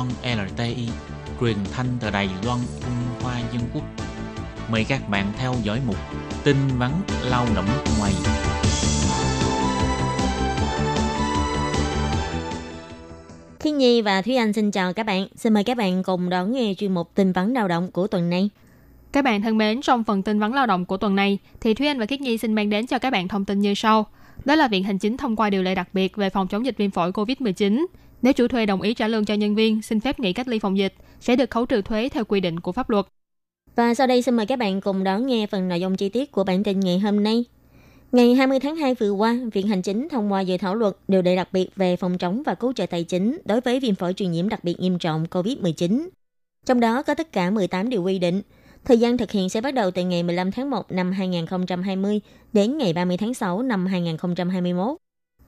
Loan LTI, truyền thanh từ Đài Loan, Trung Hoa Dân Quốc. Mời các bạn theo dõi mục tin vắn lao động ngoài. Thiên Nhi và Thúy Anh xin chào các bạn. Xin mời các bạn cùng đón nghe chuyên mục tin vắn lao động của tuần này. Các bạn thân mến, trong phần tin vắn lao động của tuần này, thì Thúy Anh và Khiết Nhi xin mang đến cho các bạn thông tin như sau. Đó là Viện Hành Chính thông qua điều lệ đặc biệt về phòng chống dịch viêm phổi COVID-19. Nếu chủ thuê đồng ý trả lương cho nhân viên xin phép nghỉ cách ly phòng dịch, sẽ được khấu trừ thuế theo quy định của pháp luật. Và sau đây xin mời các bạn cùng đón nghe phần nội dung chi tiết của bản tin ngày hôm nay. Ngày 20 tháng 2 vừa qua, Viện Hành Chính thông qua dự thảo luật điều lệ đặc biệt về phòng chống và cứu trợ tài chính đối với viêm phổi truyền nhiễm đặc biệt nghiêm trọng COVID-19. Trong đó có tất cả 18 điều quy định. Thời gian thực hiện sẽ bắt đầu từ ngày 15 tháng 1 năm 2020 đến ngày 30 tháng 6 năm 2021.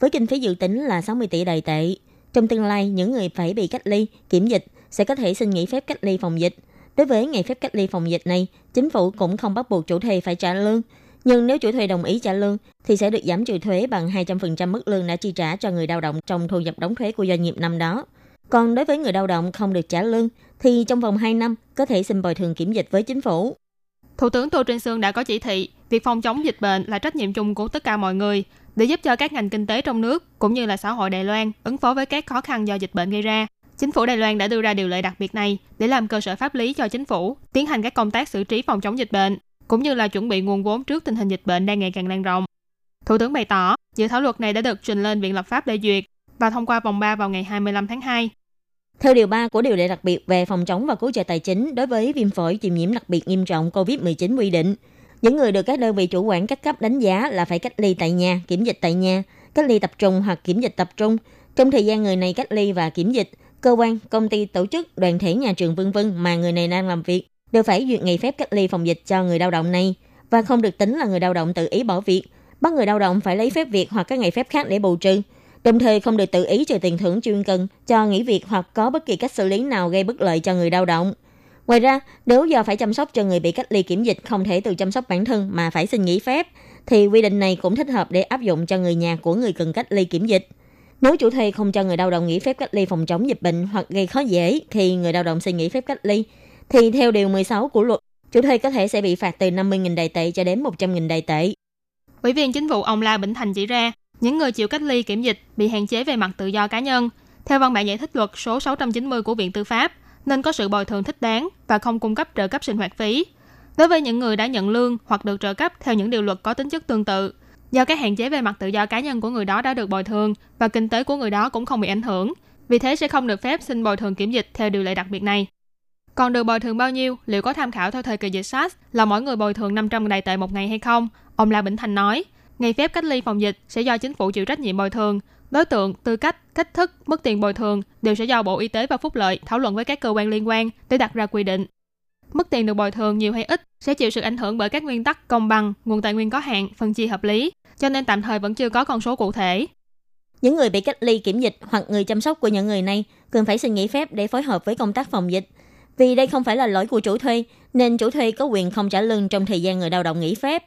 Với kinh phí dự tính là 60 tỷ đài tệ. Trong tương lai, những người phải bị cách ly, kiểm dịch sẽ có thể xin nghỉ phép cách ly phòng dịch. Đối với ngày phép cách ly phòng dịch này, chính phủ cũng không bắt buộc chủ thuê phải trả lương. Nhưng nếu chủ thuê đồng ý trả lương, thì sẽ được giảm trừ thuế bằng 200% mức lương đã chi trả cho người lao động trong thu nhập đóng thuế của doanh nghiệp năm đó. Còn đối với người lao động không được trả lương, thì trong vòng 2 năm có thể xin bồi thường kiểm dịch với chính phủ. Thủ tướng Tô Trinh Sương đã có chỉ thị, việc phòng chống dịch bệnh là trách nhiệm chung của tất cả mọi người để giúp cho các ngành kinh tế trong nước cũng như là xã hội Đài Loan ứng phó với các khó khăn do dịch bệnh gây ra. Chính phủ Đài Loan đã đưa ra điều lệ đặc biệt này để làm cơ sở pháp lý cho chính phủ tiến hành các công tác xử trí phòng chống dịch bệnh cũng như là chuẩn bị nguồn vốn trước tình hình dịch bệnh đang ngày càng lan rộng. Thủ tướng bày tỏ, dự thảo luật này đã được trình lên Viện Lập pháp để duyệt và thông qua vòng 3 vào ngày 25 tháng 2. Theo điều 3 của điều lệ đặc biệt về phòng chống và cứu trợ tài chính đối với viêm phổi truyền nhiễm đặc biệt nghiêm trọng COVID-19 quy định, những người được các đơn vị chủ quản các cấp đánh giá là phải cách ly tại nhà, kiểm dịch tại nhà, cách ly tập trung hoặc kiểm dịch tập trung. Trong thời gian người này cách ly và kiểm dịch, cơ quan, công ty, tổ chức, đoàn thể nhà trường vân vân mà người này đang làm việc đều phải duyệt ngày phép cách ly phòng dịch cho người lao động này và không được tính là người lao động tự ý bỏ việc. Bắt người lao động phải lấy phép việc hoặc các ngày phép khác để bù trừ. Đồng thời không được tự ý trừ tiền thưởng chuyên cần cho nghỉ việc hoặc có bất kỳ cách xử lý nào gây bất lợi cho người lao động. Ngoài ra, nếu do phải chăm sóc cho người bị cách ly kiểm dịch không thể tự chăm sóc bản thân mà phải xin nghỉ phép, thì quy định này cũng thích hợp để áp dụng cho người nhà của người cần cách ly kiểm dịch. Nếu chủ thuê không cho người lao động nghỉ phép cách ly phòng chống dịch bệnh hoặc gây khó dễ khi người lao động xin nghỉ phép cách ly, thì theo điều 16 của luật, chủ thuê có thể sẽ bị phạt từ 50.000 đài tệ cho đến 100.000 đài tệ. Ủy viên chính vụ ông La Bỉnh Thành chỉ ra, những người chịu cách ly kiểm dịch bị hạn chế về mặt tự do cá nhân. Theo văn bản giải thích luật số 690 của Viện Tư pháp, nên có sự bồi thường thích đáng và không cung cấp trợ cấp sinh hoạt phí. Đối với những người đã nhận lương hoặc được trợ cấp theo những điều luật có tính chất tương tự, do các hạn chế về mặt tự do cá nhân của người đó đã được bồi thường và kinh tế của người đó cũng không bị ảnh hưởng, vì thế sẽ không được phép xin bồi thường kiểm dịch theo điều lệ đặc biệt này. Còn được bồi thường bao nhiêu, liệu có tham khảo theo thời kỳ dịch SARS là mỗi người bồi thường 500 đại tệ một ngày hay không? Ông La Bỉnh Thành nói, ngày phép cách ly phòng dịch sẽ do chính phủ chịu trách nhiệm bồi thường. Đối tượng, tư cách, cách thức, mức tiền bồi thường đều sẽ do Bộ Y tế và Phúc lợi thảo luận với các cơ quan liên quan để đặt ra quy định. Mức tiền được bồi thường nhiều hay ít sẽ chịu sự ảnh hưởng bởi các nguyên tắc công bằng, nguồn tài nguyên có hạn, phân chia hợp lý, cho nên tạm thời vẫn chưa có con số cụ thể. Những người bị cách ly kiểm dịch hoặc người chăm sóc của những người này cần phải xin nghỉ phép để phối hợp với công tác phòng dịch. Vì đây không phải là lỗi của chủ thuê, nên chủ thuê có quyền không trả lương trong thời gian người lao động nghỉ phép.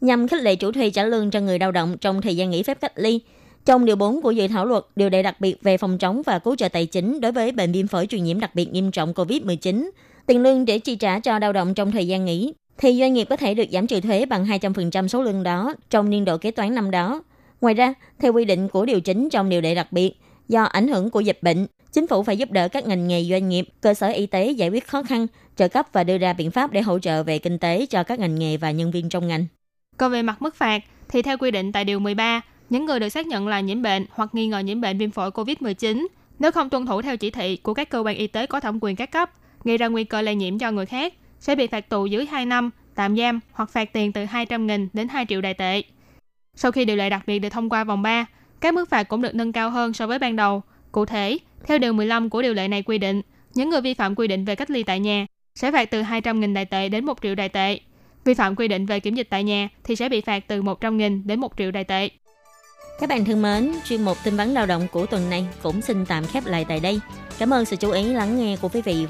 Nhằm khích lệ chủ thuê trả lương cho người lao động trong thời gian nghỉ phép cách ly, trong điều 4 của dự thảo luật, điều lệ đặc biệt về phòng chống và cứu trợ tài chính đối với bệnh viêm phổi truyền nhiễm đặc biệt nghiêm trọng COVID-19, tiền lương để chi trả cho lao động trong thời gian nghỉ, thì doanh nghiệp có thể được giảm trừ thuế bằng 200% số lương đó trong niên độ kế toán năm đó. Ngoài ra, theo quy định của điều chính trong điều lệ đặc biệt, do ảnh hưởng của dịch bệnh, chính phủ phải giúp đỡ các ngành nghề doanh nghiệp, cơ sở y tế giải quyết khó khăn, trợ cấp và đưa ra biện pháp để hỗ trợ về kinh tế cho các ngành nghề và nhân viên trong ngành. Còn về mặt mức phạt, thì theo quy định tại Điều 13, những người được xác nhận là nhiễm bệnh hoặc nghi ngờ nhiễm bệnh viêm phổi COVID-19 nếu không tuân thủ theo chỉ thị của các cơ quan y tế có thẩm quyền các cấp, gây ra nguy cơ lây nhiễm cho người khác, sẽ bị phạt tù dưới 2 năm, tạm giam hoặc phạt tiền từ 200.000 đến 2 triệu đài tệ. Sau khi điều lệ đặc biệt được thông qua vòng 3, các mức phạt cũng được nâng cao hơn so với ban đầu. Cụ thể, theo điều 15 của điều lệ này quy định, những người vi phạm quy định về cách ly tại nhà sẽ phạt từ 200.000 đài tệ đến 1 triệu đài tệ. Vi phạm quy định về kiểm dịch tại nhà thì sẽ bị phạt từ 100.000 đến 1 triệu đài tệ. Các bạn thân mến, chuyên mục tin vắn lao động của tuần này cũng xin tạm khép lại tại đây. Cảm ơn sự chú ý lắng nghe của quý vị